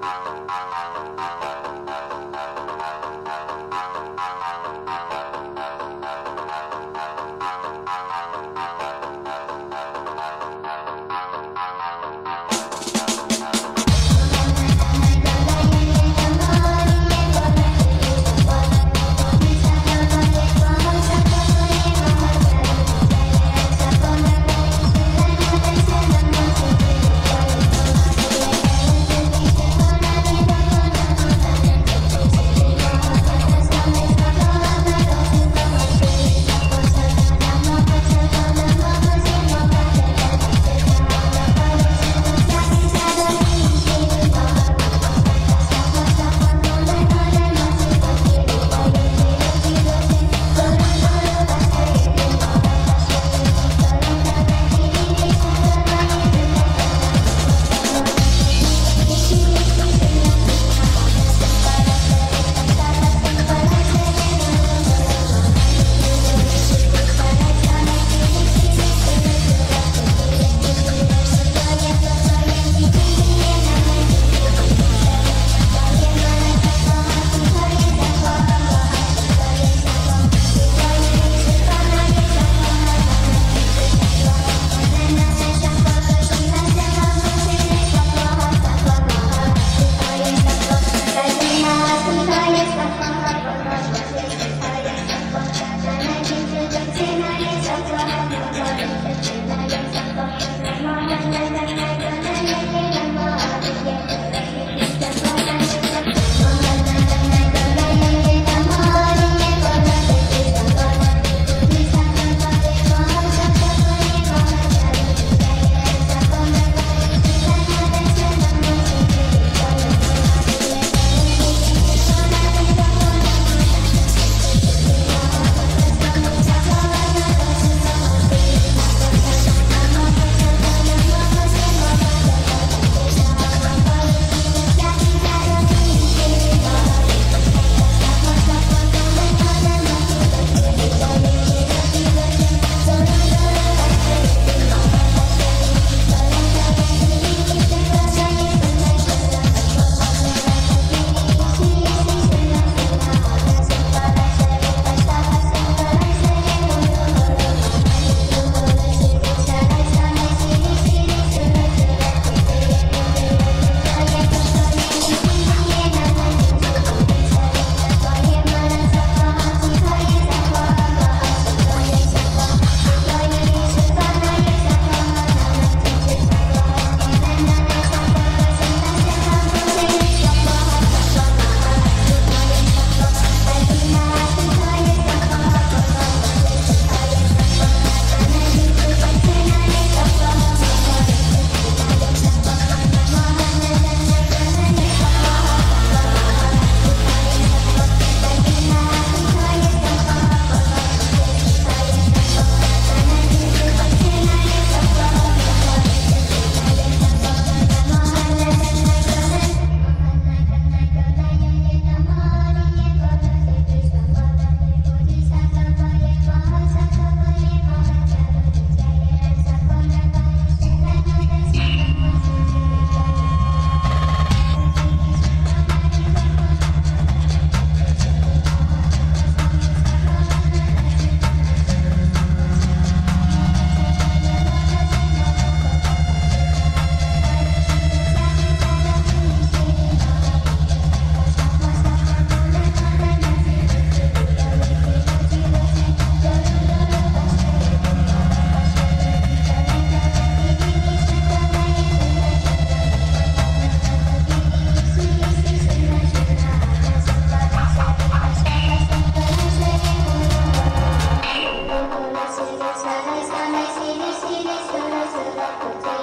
Thank Sila sila sila sila sila